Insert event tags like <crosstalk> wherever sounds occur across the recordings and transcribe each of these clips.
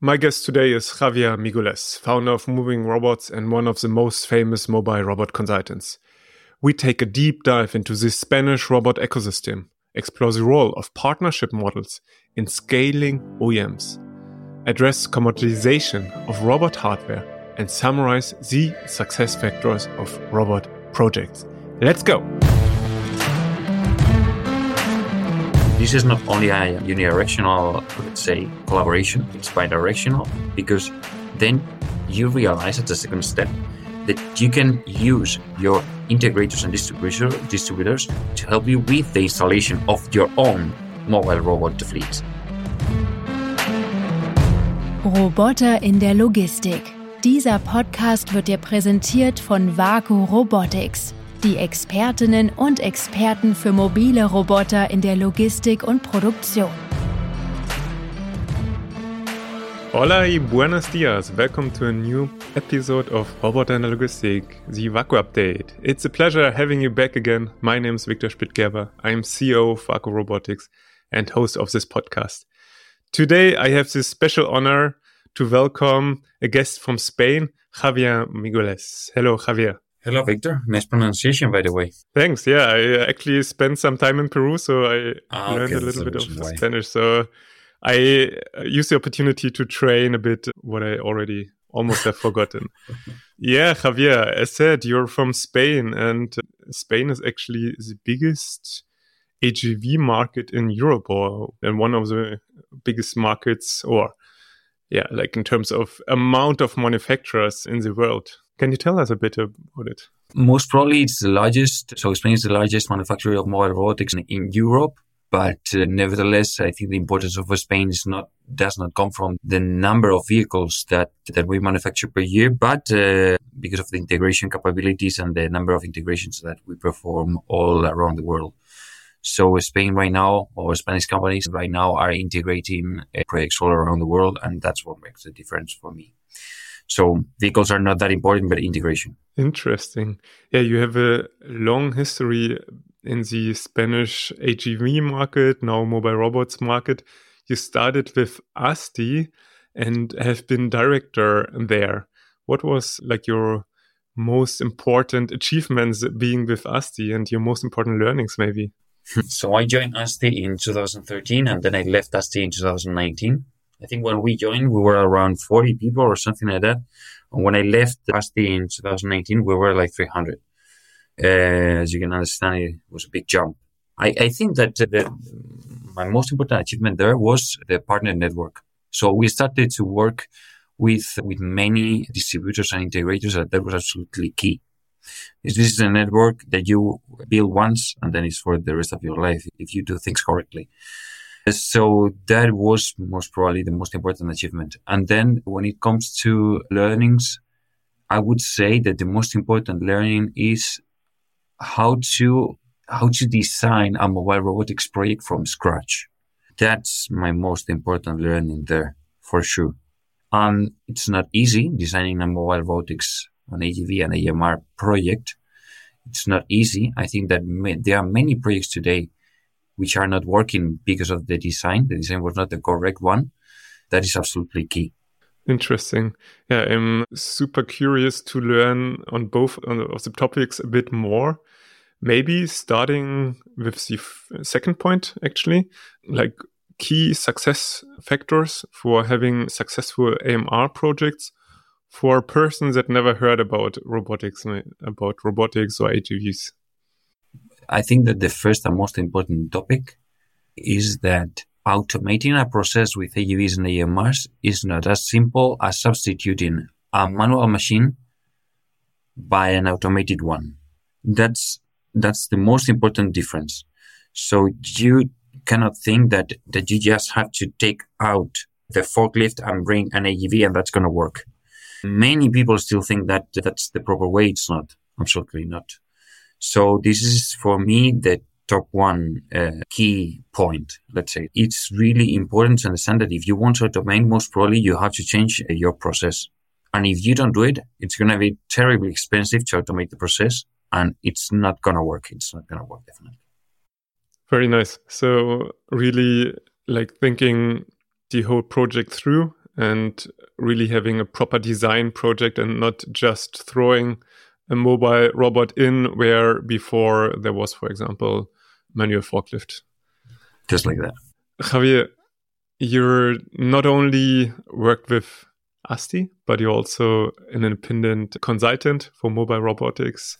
My guest today is Javier Miguélez, founder of Moving Robots and one of the most famous mobile robot consultants. We take a deep dive into the Spanish robot ecosystem, explore the role of partnership models in scaling OEMs, address commoditization of robot hardware, and summarize the success factors of robot projects. Let's go! This is not only a unidirectional, let's say, collaboration, it's bidirectional because then you realize at the second step that you can use your integrators and distributor, distributors to help you with the installation of your own mobile robot fleet. Roboter in der Logistik. Dieser Podcast wird dir präsentiert von WAKU Robotics die Expertinnen und Experten für mobile Roboter in der Logistik und Produktion. Hola y buenos dias. Welcome to a new episode of Roboter in der Logistik, the Vaku Update. It's a pleasure having you back again. My name is Victor Spittgerber. I'm CEO of Vaku Robotics and host of this podcast. Today I have this special honor to welcome a guest from Spain, Javier Migueles. Hello, Javier. Hello, Victor. Nice pronunciation, by the way. Thanks. Yeah, I actually spent some time in Peru, so I ah, learned okay, a little bit of why. Spanish. So I uh, used the opportunity to train a bit what I already almost have forgotten. <laughs> yeah, Javier, as said, you're from Spain, and Spain is actually the biggest AGV market in Europe, or and one of the biggest markets, or yeah, like in terms of amount of manufacturers in the world. Can you tell us a bit about it? Most probably, it's the largest. So Spain is the largest manufacturer of mobile robotics in, in Europe. But uh, nevertheless, I think the importance of Spain is not does not come from the number of vehicles that that we manufacture per year, but uh, because of the integration capabilities and the number of integrations that we perform all around the world. So Spain right now, or Spanish companies right now, are integrating uh, projects all around the world, and that's what makes the difference for me. So vehicles are not that important, but integration. Interesting. Yeah, you have a long history in the Spanish AGV market, now mobile robots market. You started with ASTI and have been director there. What was like your most important achievements being with ASTI and your most important learnings maybe? <laughs> so I joined ASTI in 2013 and then I left ASTI in 2019. I think when we joined, we were around 40 people or something like that. And when I left ASTI in 2019, we were like 300. Uh, as you can understand, it was a big jump. I, I think that the, my most important achievement there was the partner network. So we started to work with, with many distributors and integrators that, that was absolutely key. This is a network that you build once and then it's for the rest of your life if you do things correctly. So that was most probably the most important achievement. And then when it comes to learnings, I would say that the most important learning is how to how to design a mobile robotics project from scratch. That's my most important learning there for sure. And it's not easy designing a mobile robotics an AGV and AMR project. It's not easy. I think that there are many projects today which are not working because of the design. The design was not the correct one. That is absolutely key. Interesting. Yeah, I'm super curious to learn on both of the topics a bit more. Maybe starting with the second point, actually, like key success factors for having successful AMR projects for persons that never heard about robotics, about robotics or AGVs. I think that the first and most important topic is that automating a process with AGVs and AMRs is not as simple as substituting a manual machine by an automated one. That's that's the most important difference. So you cannot think that that you just have to take out the forklift and bring an AGV and that's going to work. Many people still think that that's the proper way. It's not. Absolutely not. So this is for me the top one uh, key point. Let's say it's really important to understand that if you want to automate, most probably you have to change uh, your process. And if you don't do it, it's going to be terribly expensive to automate the process and it's not going to work. It's not going to work definitely. Very nice. So really like thinking the whole project through and really having a proper design project and not just throwing a mobile robot in where before there was, for example, manual forklift. Just like that. Javier, you're not only worked with ASTI, but you're also an independent consultant for mobile robotics,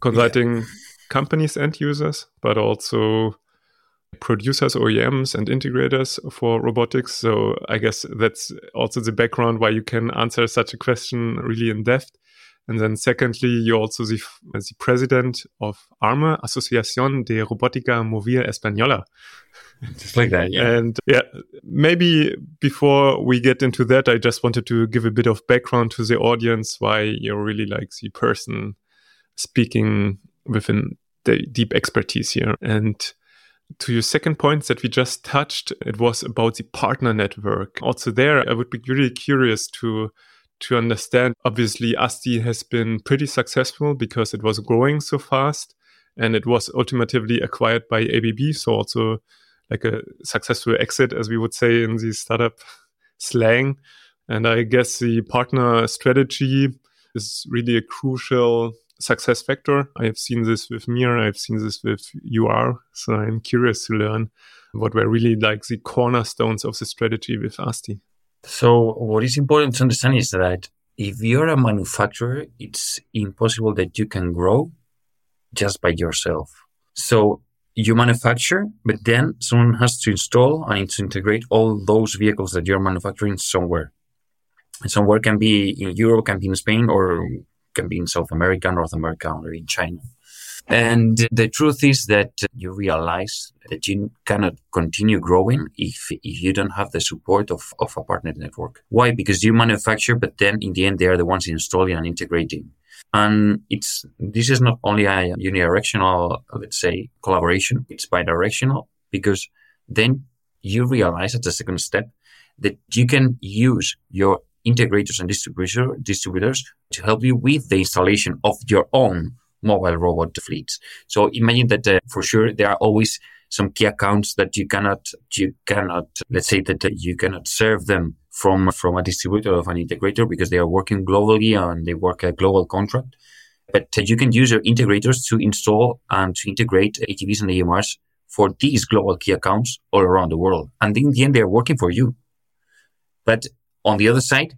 consulting yeah. companies and users, but also producers, OEMs, and integrators for robotics. So I guess that's also the background why you can answer such a question really in depth. And then secondly, you're also the, the president of ARME, Asociación de Robótica Móvil Española. Just like that, yeah. And yeah, maybe before we get into that, I just wanted to give a bit of background to the audience why you're really like the person speaking within the deep expertise here. And to your second point that we just touched, it was about the partner network. Also, there, I would be really curious to to understand. Obviously, ASTI has been pretty successful because it was growing so fast and it was ultimately acquired by ABB. So also like a successful exit, as we would say in the startup <laughs> slang. And I guess the partner strategy is really a crucial success factor. I have seen this with Mir, I've seen this with UR. So I'm curious to learn what were really like the cornerstones of the strategy with ASTI. So what is important to understand is that if you're a manufacturer, it's impossible that you can grow just by yourself. So you manufacture, but then someone has to install and to integrate all those vehicles that you're manufacturing somewhere. And somewhere can be in Europe, can be in Spain, or can be in South America, North America, or in China. And the truth is that you realize that you cannot continue growing if, if you don't have the support of, of a partner network. Why? Because you manufacture, but then in the end, they are the ones installing and integrating. And it's, this is not only a unidirectional, let's say, collaboration. It's bidirectional because then you realize at the second step that you can use your integrators and distributor, distributors to help you with the installation of your own mobile robot fleets. So imagine that uh, for sure there are always some key accounts that you cannot, you cannot, let's say that you cannot serve them from, from a distributor of an integrator because they are working globally and they work a global contract. But you can use your integrators to install and to integrate AGVs and AMRs for these global key accounts all around the world. And in the end, they're working for you. But on the other side,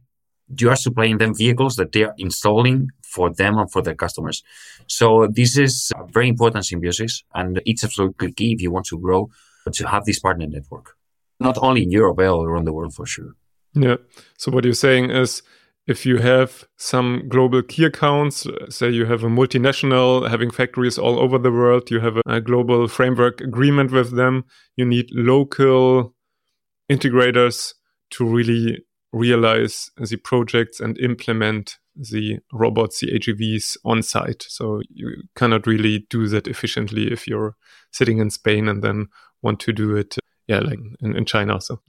you are supplying them vehicles that they are installing for them and for their customers. So this is very important symbiosis and it's absolutely key if you want to grow to have this partner network, not only in Europe, but around the world for sure. Yeah. So what you're saying is if you have some global key accounts, say you have a multinational having factories all over the world, you have a global framework agreement with them, you need local integrators to really realize the projects and implement the robots, the AGVs on site. So you cannot really do that efficiently if you're sitting in Spain and then want to do it, yeah, like in, in China. So.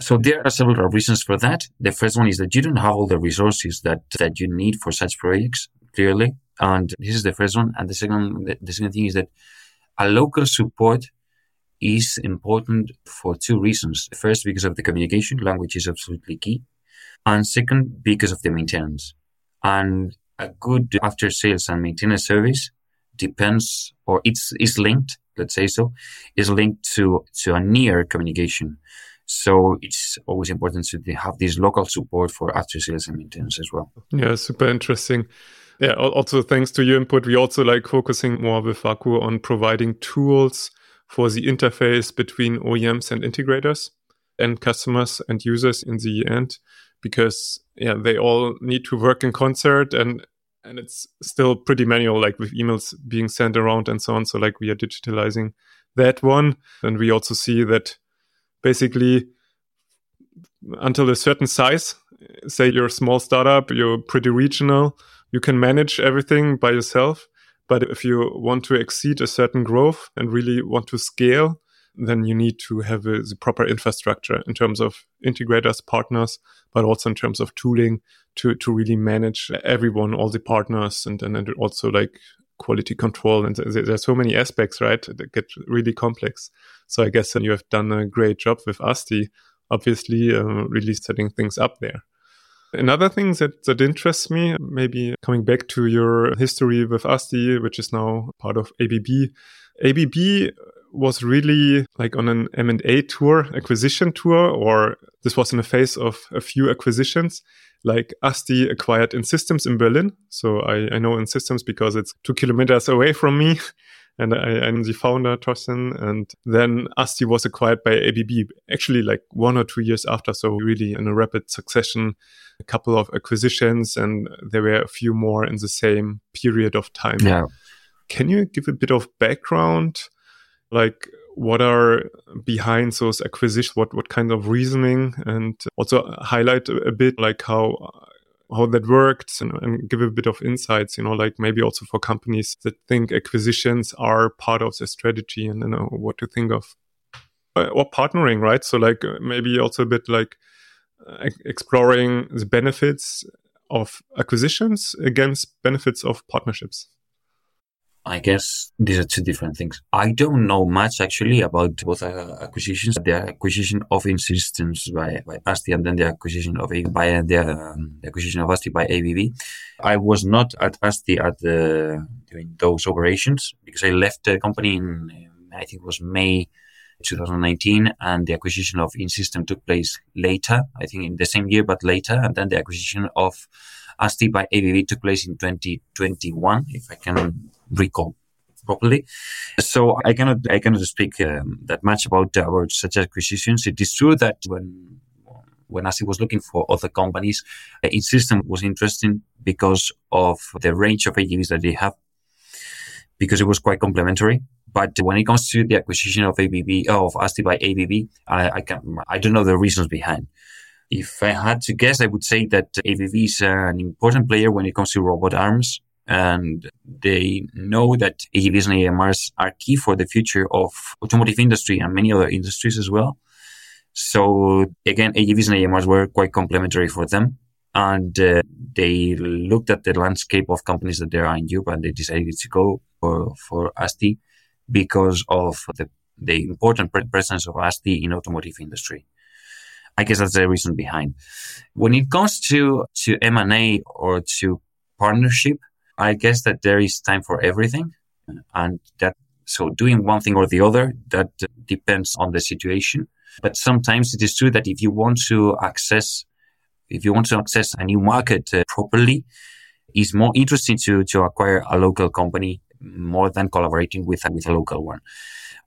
So there are several reasons for that. The first one is that you don't have all the resources that, that you need for such projects, clearly. And this is the first one. And the second, the, the second thing is that a local support is important for two reasons. First, because of the communication, language is absolutely key. And second, because of the maintenance. And a good after sales and maintenance service depends or it's is linked, let's say so, is linked to, to a near communication. So it's always important to have this local support for after sales and maintenance as well. Yeah, super interesting. Yeah, also thanks to your input, we also like focusing more with WAKU on providing tools for the interface between OEMs and integrators and customers and users in the end because yeah they all need to work in concert and and it's still pretty manual like with emails being sent around and so on. So like we are digitalizing that one. And we also see that basically until a certain size say you're a small startup you're pretty regional you can manage everything by yourself but if you want to exceed a certain growth and really want to scale then you need to have a, the proper infrastructure in terms of integrators, partners, but also in terms of tooling to, to really manage everyone, all the partners, and then and also like quality control. And there's so many aspects, right, that get really complex. So I guess you have done a great job with ASTI obviously uh, really setting things up there. Another thing that, that interests me, maybe coming back to your history with ASTI, which is now part of ABB. ABB was really like on an M&A tour, acquisition tour, or this was in the face of a few acquisitions. Like ASTI acquired InSystems in Berlin. So I, I know InSystems because it's two kilometers away from me. <laughs> and I, am the founder, Torsten. And then ASTI was acquired by ABB, actually like one or two years after. So really in a rapid succession, a couple of acquisitions, and there were a few more in the same period of time. Yeah. Can you give a bit of background? Like what are behind those acquisitions? What what kind of reasoning, and also highlight a, a bit like how how that worked and, and, give a bit of insights, you know, like maybe also for companies that think acquisitions are part of their strategy and you know what to think of. Uh, or partnering, right? So like uh, maybe also a bit like uh, exploring the benefits of acquisitions against benefits of partnerships. I guess these are two different things. I don't know much actually about both uh, acquisitions. The acquisition of InSystems by, by ASTI and then the acquisition of by uh, the, um, the, acquisition of ASTI by ABB. I was not at ASTI at the during those operations because I left the company in I think it was May 2019 and the acquisition of InSystem took place later. I think in the same year but later, and then the acquisition of ASTI by ABB took place in 2021, if I can recall properly. So I cannot I cannot speak um, that much about about such acquisitions. It is true that when when ASTI was looking for other companies, uh, InSystem was interesting because of the range of AGVs that they have, because it was quite complementary. But when it comes to the acquisition of ABB of ASTI by ABB, I, I can I don't know the reasons behind. If I had to guess, I would say that ABB is an important player when it comes to robot arms and they know that AGVs and AMRs are key for the future of automotive industry and many other industries as well. So again, AGVs and AMRs were quite complementary for them. And uh, they looked at the landscape of companies that there are in Europe and they decided to go for, for ASTI because of the, the important presence of ASTI in automotive industry. I guess that's the reason behind. When it comes to, to M&A or to partnership, I guess that there is time for everything. And that, so doing one thing or the other, that depends on the situation. But sometimes it is true that if you want to access, if you want to access a new market uh, properly, it's more interesting to, to acquire a local company more than collaborating with, with a local one.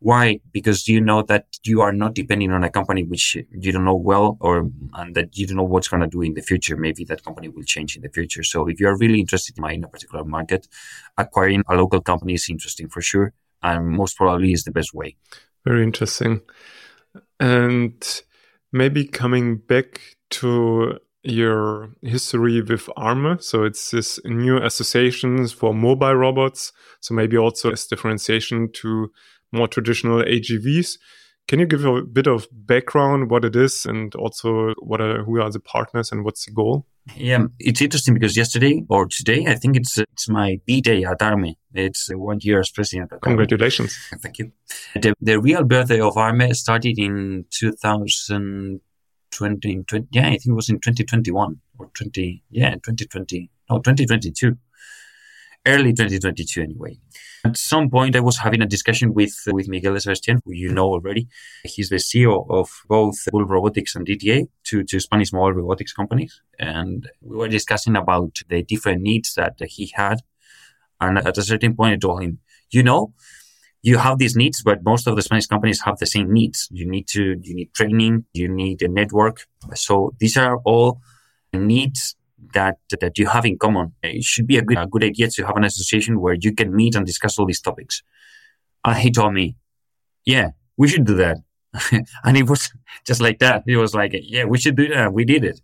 Why? Because you know that you are not depending on a company which you don't know well or and that you don't know what's going to do in the future. Maybe that company will change in the future. So if you are really interested in a particular market, acquiring a local company is interesting for sure. And most probably is the best way. Very interesting. And maybe coming back to your history with Arme. So it's this new associations for mobile robots. So maybe also as differentiation to more traditional AGVs. Can you give a bit of background what it is and also what are who are the partners and what's the goal? Yeah, it's interesting because yesterday or today, I think it's it's my B day at Arme. It's one year as president. Congratulations! Thank you. The, the real birthday of Arme started in 2020. 20, yeah, I think it was in 2021 or 20. Yeah, 2020. No, 2022 early 2022 anyway. At some point, I was having a discussion with uh, with Miguel Sebastian, who you know already. He's the CEO of both Bull Robotics and DTA, two, two Spanish mobile robotics companies. And we were discussing about the different needs that he had. And at a certain point, I told him, you know, you have these needs, but most of the Spanish companies have the same needs. You need to, you need training, you need a network. So these are all needs that that you have in common. It should be a good a good idea to have an association where you can meet and discuss all these topics. And he told me, "Yeah, we should do that." <laughs> and it was just like that. He was like, "Yeah, we should do that." We did it.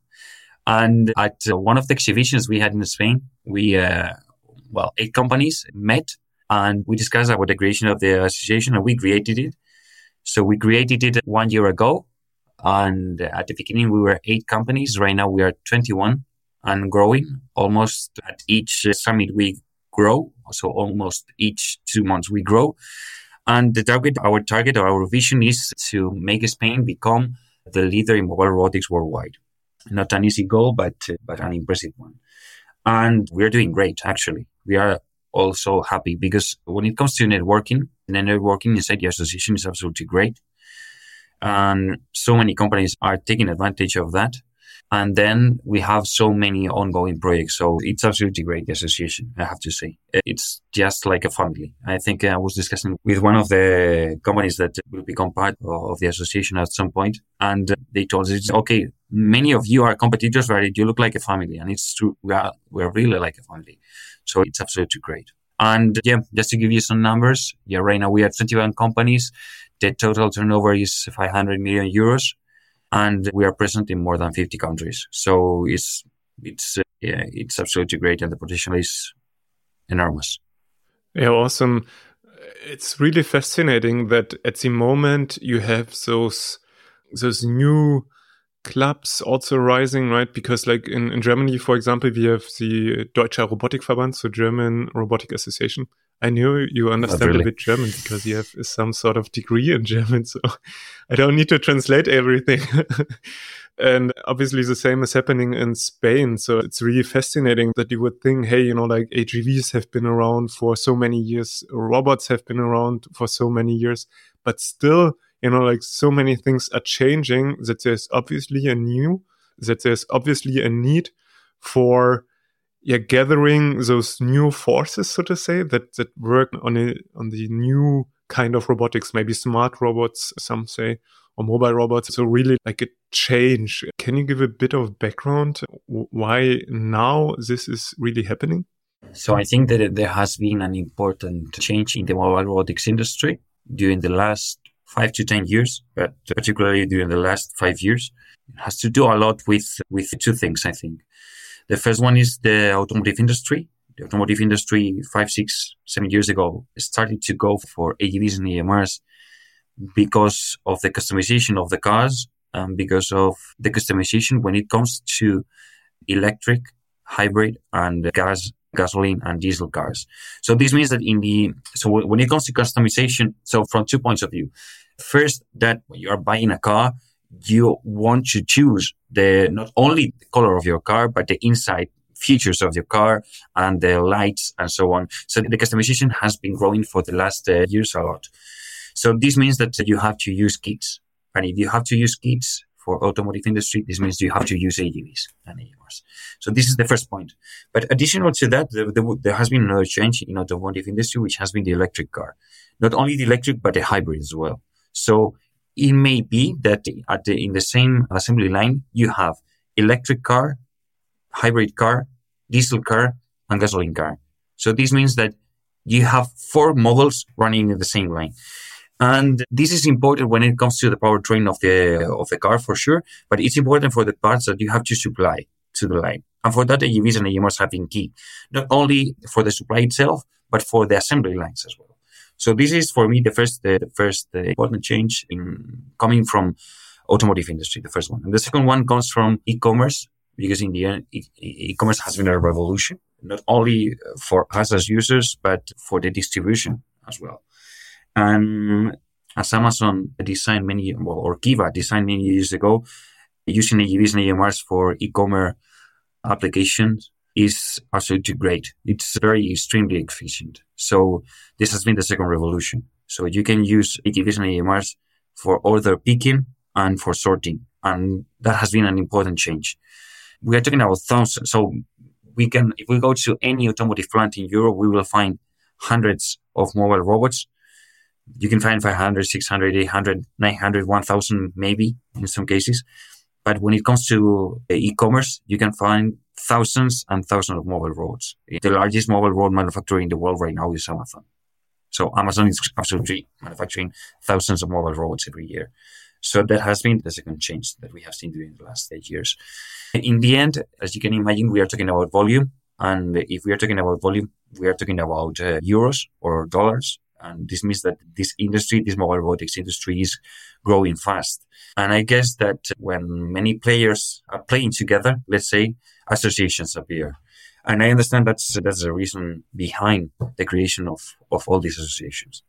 And at one of the exhibitions we had in Spain, we uh, well, eight companies met and we discussed about the creation of the association, and we created it. So we created it one year ago. And at the beginning, we were eight companies. Right now, we are 21 and growing. Almost at each uh, summit, we grow. So almost each two months, we grow. And the target, our target our vision is to make Spain become the leader in mobile robotics worldwide. Not an easy goal, but, uh, but an impressive one. And we're doing great, actually. We are also happy because when it comes to networking, the networking inside the association is absolutely great. And so many companies are taking advantage of that. And then we have so many ongoing projects. So it's absolutely great, association, I have to say. It's just like a family. I think uh, I was discussing with one of the companies that will become part of the association at some point, And uh, they told us, okay, many of you are competitors, but you look like a family. And it's true. We are, we're really like a family. So it's absolutely great. And uh, yeah, just to give you some numbers, yeah, right now we have 21 companies. The total turnover is 500 million euros and we are present in more than 50 countries. So it's, it's, uh, yeah, it's absolutely great and the potential is enormous. Yeah, awesome. It's really fascinating that at the moment you have those, those new clubs also rising, right? Because like in, in Germany, for example, we have the Deutscher Robotikverband, so German Robotic Association. I knew you understand really. a bit German because you have some sort of degree in German, <laughs> so I don't need to translate everything. <laughs> and obviously the same is happening in Spain. So it's really fascinating that you would think, hey, you know, like AGVs have been around for so many years, robots have been around for so many years, but still you know, like so many things are changing that there's obviously a new, that there's obviously a need for yeah, gathering those new forces, so to say, that that work on a on the new kind of robotics, maybe smart robots, some say, or mobile robots. So really like a change. Can you give a bit of background why now this is really happening? So I think that there has been an important change in the mobile robotics industry during the last five to 10 years, but particularly during the last five years. It has to do a lot with, with two things, I think. The first one is the automotive industry. The automotive industry five, six, seven years ago started to go for AGVs and AMRs because of the customization of the cars and because of the customization when it comes to electric, hybrid, and gas gasoline and diesel cars. So this means that in the, so when it comes to customization, so from two points of view, first that when you are buying a car, you want to choose the, not only the color of your car, but the inside features of your car and the lights and so on. So the customization has been growing for the last uh, years a lot. So this means that you have to use kits. And if you have to use kits, for automotive industry, this means you have to use AGVs and AMRs. So this is the first point. But additional to that, the, the, there has been another change in automotive industry, which has been the electric car. Not only the electric, but the hybrid as well. So it may be that at the, in the same assembly line, you have electric car, hybrid car, diesel car, and gasoline car. So this means that you have four models running in the same line. And this is important when it comes to the powertrain of the of the car for sure, but it's important for the parts that you have to supply to the line. And for that, AGVs and AMRs have been key, not only for the supply itself, but for the assembly lines as well. So this is for me the first the first uh, important change in coming from automotive industry, the first one. And the second one comes from e-commerce, because in the end, e-commerce has been a revolution, not only for us as users, but for the distribution as well. And as Amazon designed many, well, or Kiva designed many years ago, using AGVs and AMRs for e-commerce applications is absolutely great. It's very extremely efficient. So this has been the second revolution. So you can use AGVs and AMRs for order picking and for sorting. And that has been an important change. We are talking about thousands. So we can, if we go to any automotive plant in Europe, we will find hundreds of mobile robots you can find 500, 600, 800, 900, 1000 maybe in some cases. But when it comes to uh, e-commerce, you can find thousands and thousands of mobile robots. The largest mobile robot manufacturer in the world right now is Amazon. So Amazon is absolutely manufacturing thousands of mobile robots every year. So that has been the second change that we have seen during the last eight years. In the end, as you can imagine, we are talking about volume. And if we are talking about volume, we are talking about uh, euros or dollars. And this means that this industry, this mobile robotics industry is growing fast. And I guess that when many players are playing together, let's say associations appear. And I understand that's, that's the reason behind the creation of, of all these associations.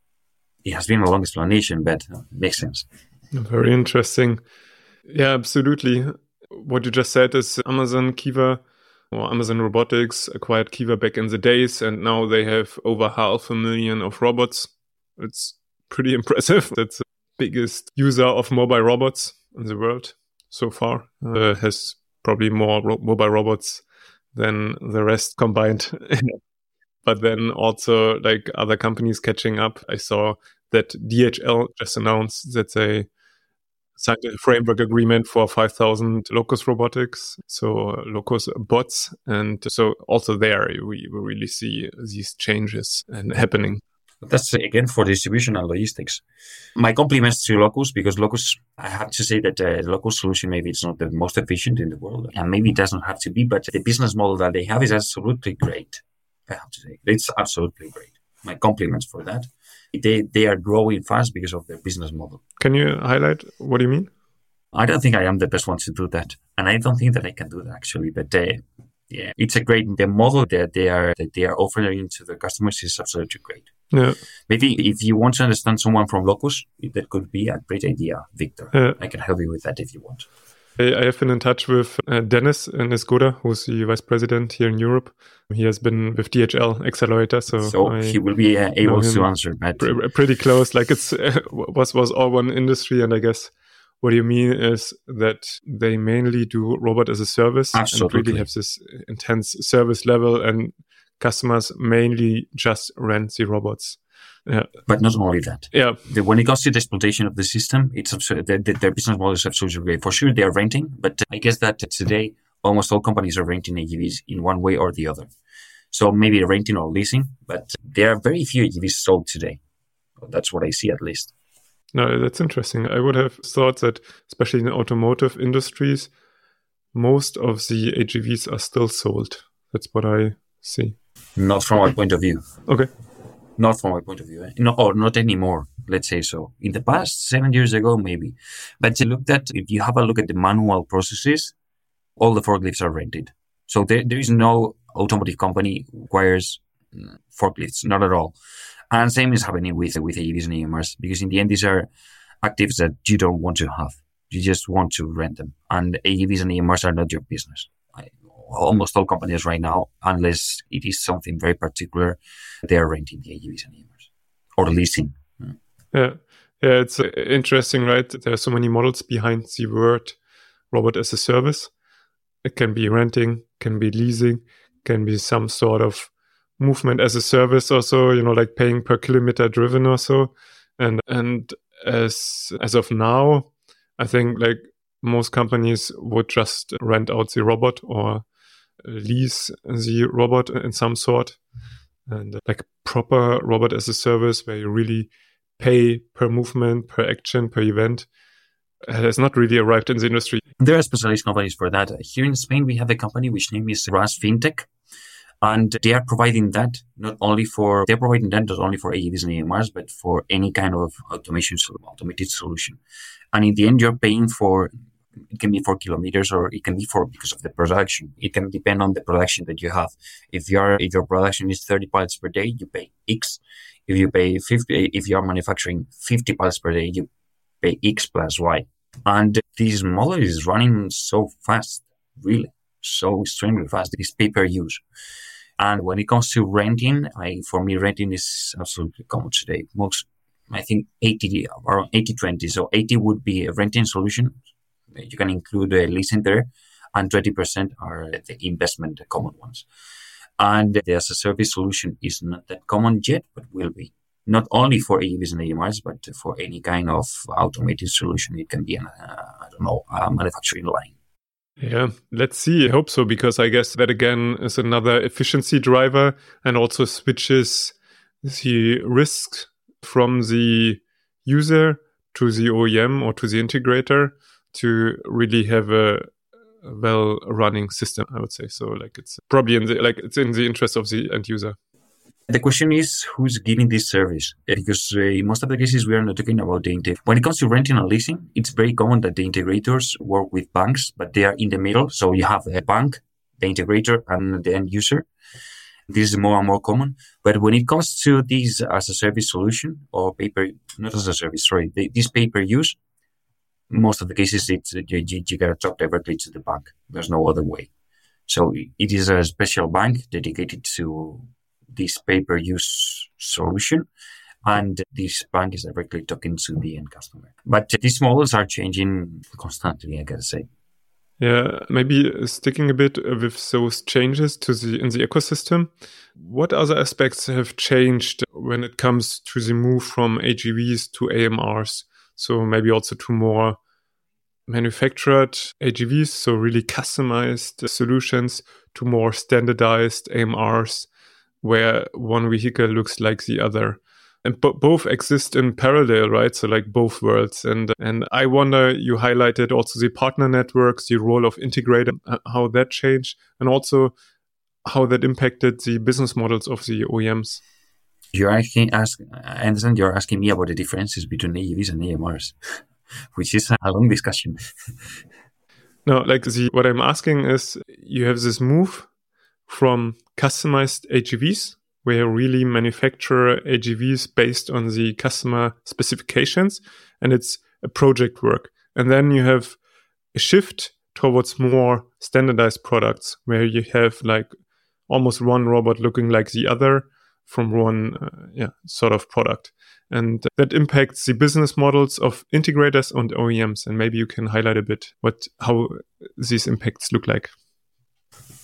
It has been a long explanation, but makes sense. Very interesting. Yeah, absolutely. What you just said is Amazon Kiva or Amazon Robotics acquired Kiva back in the days, and now they have over half a million of robots. It's pretty <laughs> impressive. That's the biggest user of mobile robots in the world so far. Uh, has probably more ro- mobile robots than the rest combined. <laughs> but then also like other companies catching up. I saw that DHL just announced that they signed a framework agreement for 5,000 Locus robotics, so uh, Locus bots. And so also there, we, really see these changes and happening. That's again for distribution and logistics. My compliments to Locus because Locus, I have to say that the Locus solution maybe it's not the most efficient in the world, and maybe it doesn't have to be, but the business model that they have is absolutely great. I have to say it's absolutely great. My compliments for that they they are growing fast because of their business model. Can you highlight what do you mean? I don't think I am the best one to do that, and I don't think that I can do that actually. But uh, yeah, it's a great the model that they are that they are offering to the customers is absolutely great. Yeah. Maybe if you want to understand someone from Locus, that could be a great idea, Victor. Yeah. I can help you with that if you want. I have been in touch with uh, Dennis Nesgoda, who's the vice president here in Europe. He has been with DHL Accelerator, so, so he will be uh, able to answer that. Pr- pretty close, like it's uh, <laughs> was was all one industry, and I guess what you mean is that they mainly do robot as a service Absolutely. and really have this intense service level, and customers mainly just rent the robots. Yeah. But not only that. Yeah. The, when it comes to the exploitation of the system, it's absurd. The, the, their business model is absolutely great. For sure, they are renting, but I guess that today almost all companies are renting AGVs in one way or the other. So maybe renting or leasing, but there are very few AGVs sold today. That's what I see at least. No, that's interesting. I would have thought that, especially in the automotive industries, most of the AGVs are still sold. That's what I see. Not from my point of view. Okay not from my point of view, eh? no, or not anymore. Let's say so. In the past, seven years ago, maybe. But to look at if you have a look at the manual processes, all the forklifts are rented. So there, there is no automotive company requires mm, forklifts, not at all. And same is happening with with AGVs and AMRs because in the end these are actives that you don't want to have. You just want to rent them, and AGVs and AMRs are not your business almost all companies right now, unless it is something very particular, they are renting the AGVs and AMRs or leasing. Yeah. Yeah, it's uh, interesting, right? There are so many models behind the word robot as a service. It can be renting, can be leasing, can be some sort of movement as a service or so, you know, like paying per kilometer driven or so. And and as as of now, I think like most companies would just rent out the robot or lease the robot in some sort and uh, like proper robot as a service where you really pay per movement, per action, per event uh, has not really arrived in the industry. There are specialized companies for that. Here in Spain, we have a company which name is RAS FinTech. And they are providing that not only for, they're providing that not only for AGVs and AMRs, but for any kind of automation, automated solution. And in the end, you're paying for it can be for kilometers or it can be for because of the production. It can depend on the production that you have. If your if your production is 30 pallets per day, you pay X. If you pay 50, if you are manufacturing 50 pallets per day, you pay X plus Y. And this model is running so fast, really, so extremely fast. It's pay per use. And when it comes to renting, I, for me, renting is absolutely common today. Most, I think 80, around 80, 20. So 80 would be a renting solution you can include a leasing there, and 20% are the investment, the common ones. And the as a service solution is not that common yet, but will be. Not only for AGVs and AMRs, but for any kind of automated solution. It can be, an, uh, I don't know, a manufacturing line. Yeah, let's see. I hope so, because I guess that again is another efficiency driver and also switches the risk from the user to the OEM or to the integrator to really have a well running system i would say. So like it's probably in the like it's in the interest of the end user. The question is who's giving this service? Because uh, in most of the cases we are not talking about the integ- when it comes to renting and leasing it's very common that the integrators work with banks but they are in the middle. So you have a bank the integrator and the end user. This is more and more common. But when it comes to this as a service solution or paper not as a service sorry this pay-per-use most of the cases, it's uh, you, you, you gotta talk directly to the bank. There's no other way. So it is a special bank dedicated to this pay-per-use solution. And this bank is directly talking to the end customer. But uh, these models are changing constantly, I gotta say. Yeah, maybe uh, sticking a bit with those changes to the in the ecosystem. What other aspects have changed when it comes to the move from AGVs to AMRs? So maybe also to more manufactured AGVs, so really customized solutions to more standardized AMRs where one vehicle looks like the other. And both exist in parallel right? So like both worlds. And and i wonder you highlighted also the partner networks the role of integrator uh, how that changed and also how that impacted the business models of the oems you're asking ask i understand you're asking me about the differences between avs and amrs <laughs> which is a long discussion no like the what i'm asking is you have this move from customized AGVs, where you really manufacture AGVs based on the customer specifications, and it's a project work. And then you have a shift towards more standardized products, where you have like almost one robot looking like the other from one uh, yeah, sort of product. And that impacts the business models of integrators and OEMs. And maybe you can highlight a bit what how these impacts look like.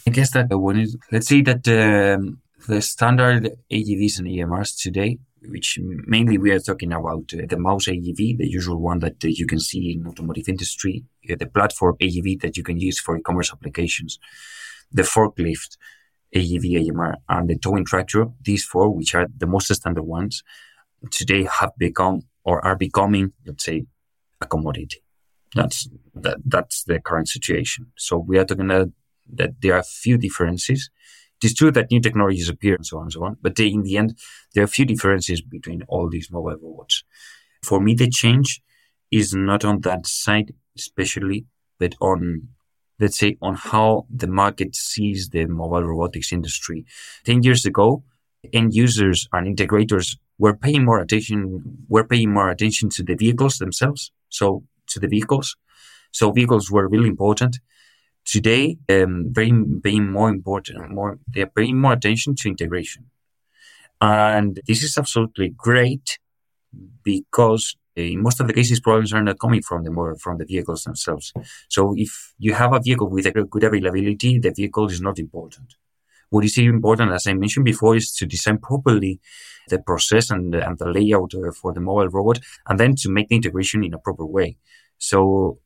I guess that one is let's say that um, the standard AGVs and AMRs today, which mainly we are talking about uh, the mouse AGV, the usual one that uh, you can see in automotive industry, uh, the platform AGV that you can use for e-commerce applications, the forklift AGV AMR, and the towing tractor. These four, which are the most standard ones, today have become or are becoming, let's say, a commodity. That's that, that's the current situation. So we are talking about that there are few differences. It is true that new technologies appear and so on and so on, but they, in the end, there are few differences between all these mobile robots. For me, the change is not on that side, especially, but on, let's say, on how the market sees the mobile robotics industry. 10 years ago, end users and integrators were paying more attention, were paying more attention to the vehicles themselves. So to the vehicles. So vehicles were really important today um, paying, paying more important, more they're paying more attention to integration, and this is absolutely great because in most of the cases problems are not coming from the from the vehicles themselves. So if you have a vehicle with a good availability, the vehicle is not important. What is important, as I mentioned before, is to design properly the process and the, and the layout uh, for the mobile robot, and then to make the integration in a proper way. So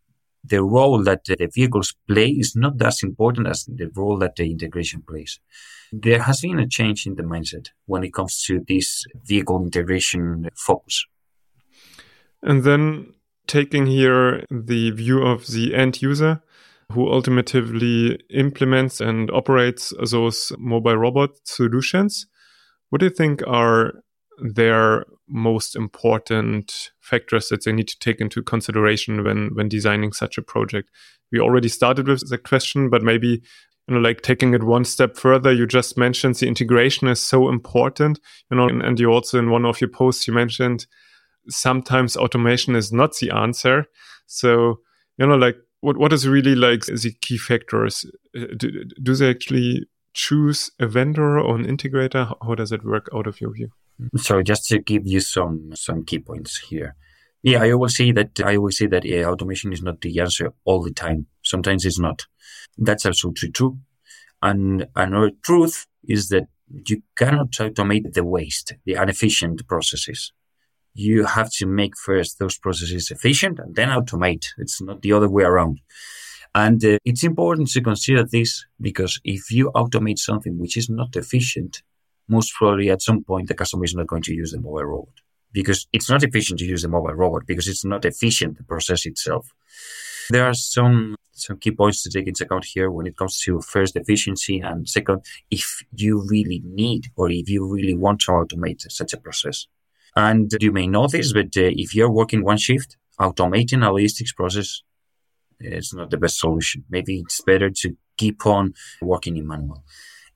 the role that the vehicles play is not as important as the role that the integration plays. There has been a change in the mindset when it comes to this vehicle integration focus. And then taking here the view of the end user who ultimately implements and operates those mobile robot solutions, what do you think are their most important factors that they need to take into consideration when when designing such a project? We already started with the question but maybe you know like taking it one step further you just mentioned the integration is so important you know and, and you also in one of your posts you mentioned sometimes automation is not the answer so you know like what what is really like the key factors uh, do, do they actually choose a vendor or an integrator how does it work out of your view so just to give you some some key points here. Yeah, I always say that I always say that automation is not the answer all the time. Sometimes it's not. That's absolutely true. And another truth is that you cannot automate the waste, the inefficient processes. You have to make first those processes efficient and then automate. It's not the other way around. And uh, it's important to consider this because if you automate something which is not efficient, most probably at some point the customer is not going to use the mobile robot because it's not efficient to use the mobile robot because it's not efficient the process itself. There are some some key points to take into account here when it comes to first efficiency and second if you really need or if you really want to automate such a process. And you may this, but uh, if you're working one shift, automating a logistics process is not the best solution. Maybe it's better to keep on working in manual.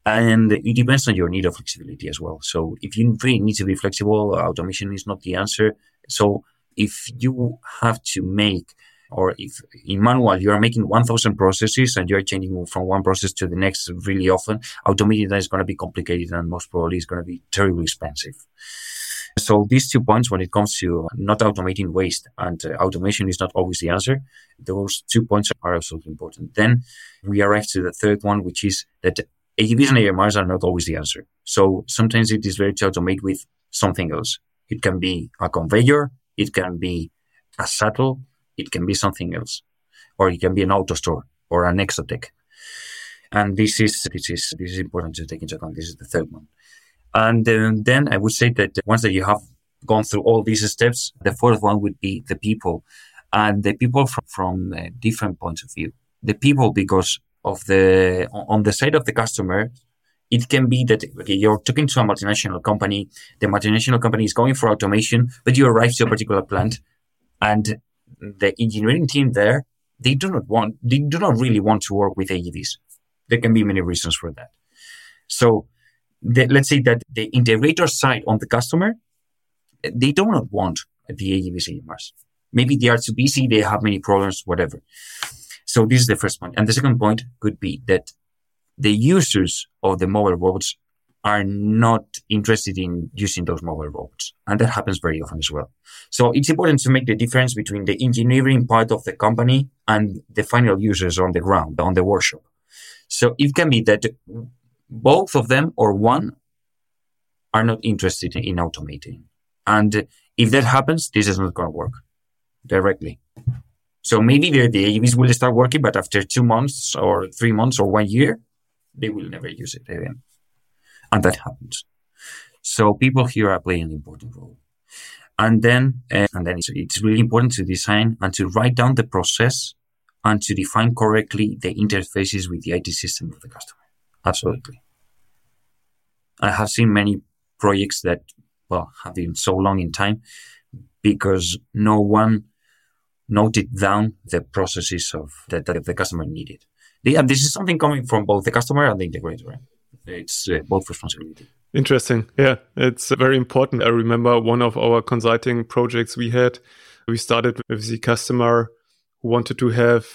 And it depends on your need of flexibility as well. So if you really need to be flexible, automation is not the answer. So if you have to make or if in manual you are making 1000 processes and you're changing from one process to the next really often, automating that is going to be complicated and most probably is going to be terribly expensive. So these two points, when it comes to not automating waste and uh, automation is not always the answer, those two points are absolutely important. Then we arrive to the third one, which is that AGVs and AMRs are not always the answer. So sometimes it is better to automate with something else. It can be a conveyor. It can be a shuttle. It can be something else, or it can be an AutoStore or an Exotec. And this is this is this is important to take into account. This is the third one. And then I would say that once that you have gone through all these steps, the fourth one would be the people and the people from, from different points of view. The people, because of the, on the side of the customer, it can be that okay, you're talking to a multinational company. The multinational company is going for automation, but you arrive to a particular plant and the engineering team there, they do not want, they do not really want to work with AGVs. There can be many reasons for that. So the, let's say that the integrator side on the customer, they do not want the AGVs AMRs. Maybe they are too busy, they have many problems, whatever. So this is the first point. And the second point could be that the users of the mobile robots are not interested in using those mobile robots. And that happens very often as well. So it's important to make the difference between the engineering part of the company and the final users on the ground, on the workshop. So it can be that both of them or one are not interested in automating. And if that happens, this is not going to work directly. So maybe the, the AGVs will start working, but after two months or three months or one year, they will never use it again. And that happens. So people here are playing an important role. And then, uh, and then it's, it's really important to design and to write down the process and to define correctly the interfaces with the IT system of the customer. Absolutely. I have seen many projects that, well, have been so long in time because no one noted down the processes of that, that the customer needed. And this is something coming from both the customer and the integrator. It's uh, both responsibility. Interesting. Yeah, it's very important. I remember one of our consulting projects we had. We started with the customer who wanted to have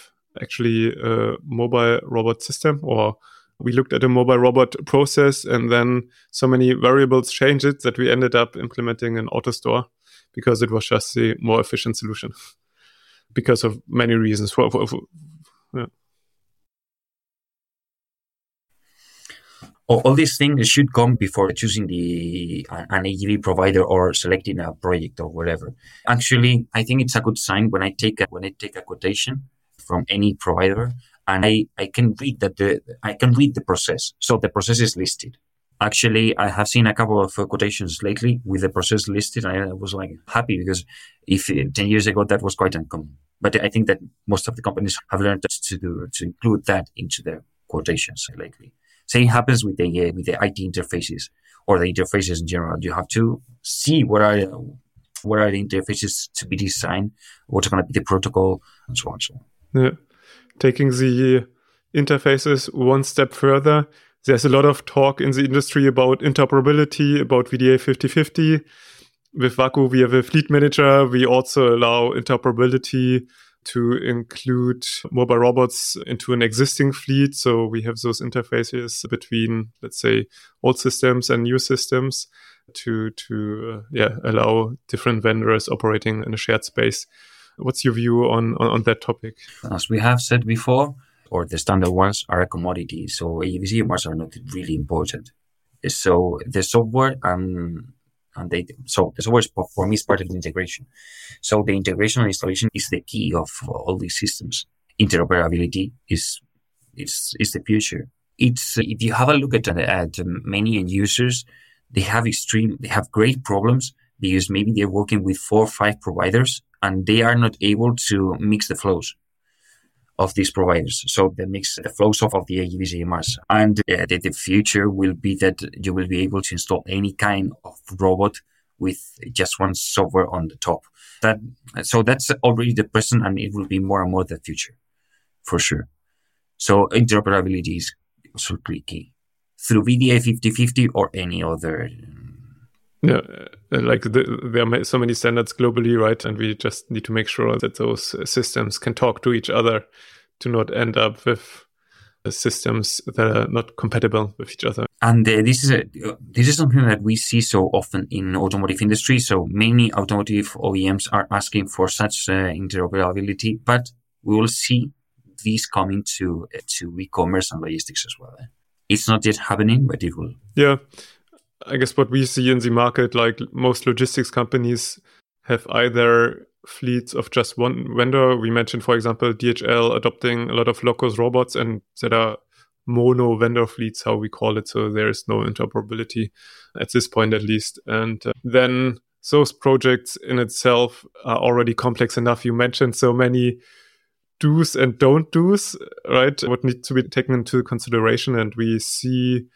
actually a mobile robot system or we looked at a mobile robot process and then so many variables changed it that we ended up implementing an AutoStore because it was just the more efficient solution <laughs> because of many reasons for, for, for yeah. all, these things should come before choosing the an AGV provider or selecting a project or whatever. Actually, I think it's a good sign when I take a, when I take a quotation from any provider and I, I can read that the, I can read the process. So the process is listed. Actually, I have seen a couple of uh, quotations lately with the process listed. I was like happy because if uh, 10 years ago that was quite uncommon. But I think that most of the companies have learned to do, to include that into their quotations lately. Same happens with the, uh, with the IT interfaces or the interfaces in general. You have to see what are, what are the interfaces to be designed, what's going to be the protocol, and so on and so on. Yeah taking the interfaces one step further, there's a lot of talk in the industry about interoperability, about VDA 5050. With WAKU, we have a fleet manager. We also allow interoperability to include mobile robots into an existing fleet. So we have those interfaces between, let's say, old systems and new systems to to uh, yeah allow different vendors operating in a shared space What's your view on, on, on that topic? As we have said before, or the standard ones are a commodity, so AGVs ones are not really important. So the software and and they so the software is, for me is part of the integration. So the integration and installation is the key of all these systems. Interoperability is is is the future. It's if you have a look at at many end users, they have extreme they have great problems because maybe they're working with four or five providers and they are not able to mix the flows of these providers. So they mix the flows of, of the AGVs AMRs. And uh, the, the, future will be that you will be able to install any kind of robot with just one software on the top. That so that's already the present, and it will be more and more the future, for sure. So interoperability is absolutely key through VDA 5050 or any other. Yeah, like the, there are so many standards globally, right? And we just need to make sure that those systems can talk to each other to not end up with systems that are not compatible with each other. And uh, this is a, this is something that we see so often in automotive industry. So many automotive OEMs are asking for such uh, interoperability, but we will see these coming to uh, to e-commerce and logistics as well. It's not yet happening, but it will. Yeah, I guess what we see in the market, like most logistics companies, have either fleets of just one vendor. We mentioned, for example, DHL adopting a lot of Locus robots and that are mono vendor fleets, how we call it. So there is no interoperability at this point, at least. And uh, then those projects in itself are already complex enough. You mentioned so many do's and don't do's, right? What needs to be taken into consideration. And we see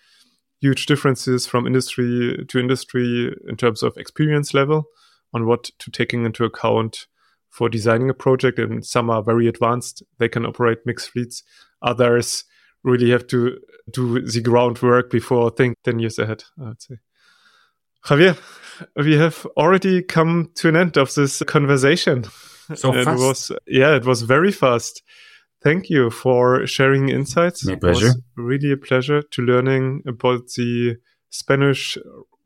huge differences from industry to industry in terms of experience level on what to taking into account for designing a project. And some are very advanced; they can operate mixed fleets. Others really have to do the groundwork before think ten years ahead. I would say. Javier, we have already come to an end of this conversation. So it fast. was yeah, it was very fast. Thank you for sharing insights. My pleasure. It was really a pleasure to learning about the Spanish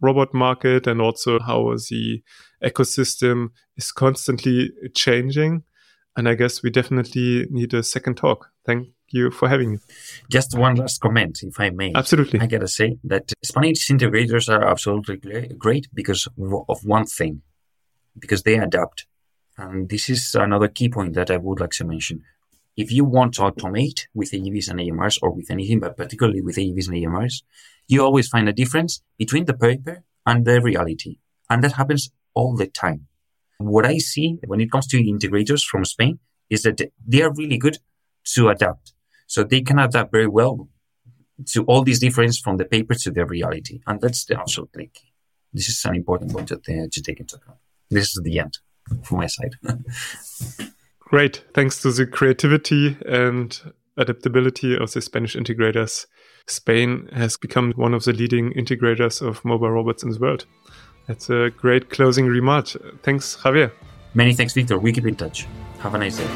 robot market and also how the ecosystem is constantly changing. And I guess we definitely need a second talk. Thank you for having me. Just one last comment, if I may. Absolutely. I gotta say that Spanish integrators are absolutely great because of one thing, because they adapt. And this is another key point that I would like to mention. If you want to automate with AGVs and AMRs or with anything, but particularly with AGVs and AMRs, you always find a difference between the paper and the reality. And that happens all the time. What I see when it comes to integrators from Spain is that they are really good to adapt. So they can adapt very well to all these differences from the paper to the reality. And that's absolutely key. This is an important point to, to take into account. This is the end from my side. <laughs> Great. Thanks to the creativity and adaptability of the Spanish integrators, Spain has become one of the leading integrators of mobile robots in the world. That's a great closing remark. Thanks, Javier. Many thanks, Victor. We keep in touch. Have a nice day.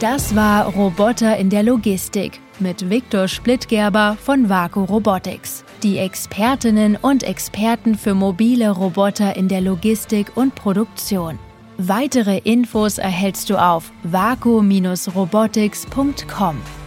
Das war Roboter in der Logistik mit Viktor Splittgerber von Vaku Robotics. Die Expertinnen und Experten für mobile Roboter in der Logistik und Produktion. Weitere Infos erhältst du auf vaku-robotics.com.